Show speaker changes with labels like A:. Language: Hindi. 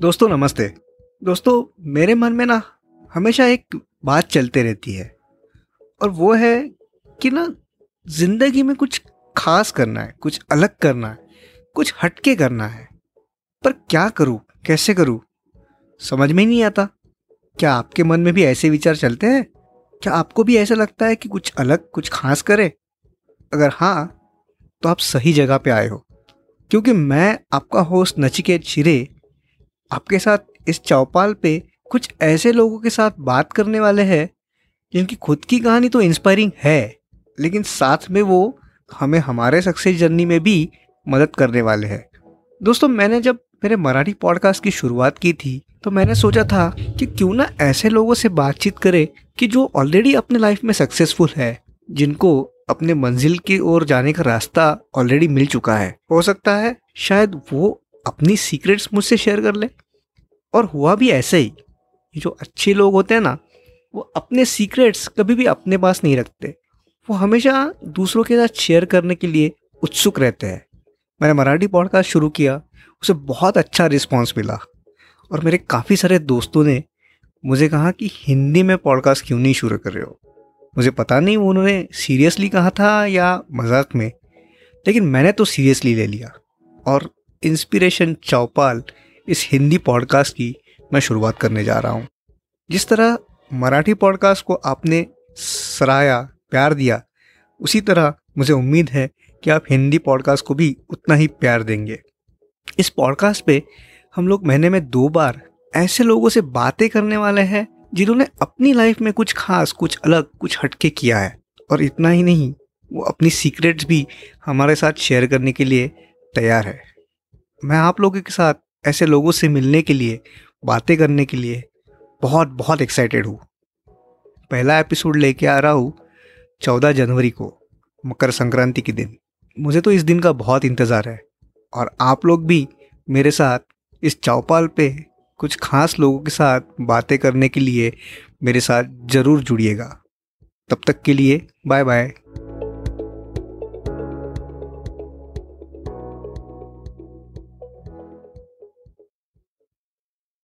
A: दोस्तों, नमस्ते। दोस्तों, मेरे मन में ना हमेशा एक बात चलते रहती है, और वो है कि ना ज़िंदगी में कुछ खास करना है, कुछ अलग करना है, कुछ हटके करना है। पर क्या करूँ, कैसे करूँ? समझ में ही नहीं आता। क्या आपके मन में भी ऐसे विचार चलते हैं? क्या आपको भी ऐसा लगता है कि कुछ अलग, कुछ खास करे? अगर हाँ तो आप सही जगह पे आए हो। क्योंकि मैं आपका होस्ट नचिकेत शिरे आपके साथ इस चौपाल पे कुछ ऐसे लोगों के साथ बात करने वाले हैं, जिनकी खुद की कहानी तो इंस्पायरिंग है, लेकिन साथ में वो हमें हमारे सक्सेस जर्नी में भी मदद करने वाले हैं। दोस्तों, मैंने जब मेरे मराठी पॉडकास्ट की शुरुआत की थी तो मैंने सोचा था कि क्यों ना ऐसे लोगों से बातचीत करें कि जो ऑलरेडी अपने लाइफ में सक्सेसफुल है, जिनको अपने मंजिल की ओर जाने का रास्ता ऑलरेडी मिल चुका है। हो सकता है शायद वो अपनी सीक्रेट्स मुझसे शेयर कर ले। और हुआ भी ऐसे ही। ये जो अच्छे लोग होते हैं ना, वो अपने सीक्रेट्स कभी भी अपने पास नहीं रखते। वो हमेशा दूसरों के साथ शेयर करने के लिए उत्सुक रहते हैं। मैंने मराठी पॉडकास्ट शुरू किया, उसे बहुत अच्छा रिस्पॉन्स मिला। और मेरे काफ़ी सारे दोस्तों ने मुझे कहा कि हिंदी में पॉडकास्ट क्यों नहीं शुरू कर रहे हो? मुझे पता नहीं उन्होंने सीरियसली कहा था या मज़ाक में, लेकिन मैंने तो सीरियसली ले लिया। और इंस्पिरेशन चौपाल इस हिंदी पॉडकास्ट की मैं शुरुआत करने जा रहा हूँ। जिस तरह मराठी पॉडकास्ट को आपने सराया प्यार दिया, उसी तरह मुझे उम्मीद है कि आप हिंदी पॉडकास्ट को भी उतना ही प्यार देंगे। इस पॉडकास्ट पे हम लोग महीने में दो बार ऐसे लोगों से बातें करने वाले हैं जिन्होंने अपनी लाइफ में कुछ खास, कुछ अलग, कुछ हटके किया है। और इतना ही नहीं, वो अपनी सीक्रेट्स भी हमारे साथ शेयर करने के लिए तैयार है। मैं आप लोगों के साथ, ऐसे लोगों से मिलने के लिए, बातें करने के लिए बहुत बहुत एक्साइटेड हूँ। पहला एपिसोड लेके आ रहा हूँ, चौदह जनवरी को, मकर संक्रांति के दिन। मुझे तो इस दिन का बहुत इंतज़ार है, और आप लोग भी मेरे साथ, इस चौपाल पे कुछ खास लोगों के साथ बातें करने के लिए मेरे साथ ज़रूर जुड़िएगा। तब तक के लिए बाय बाय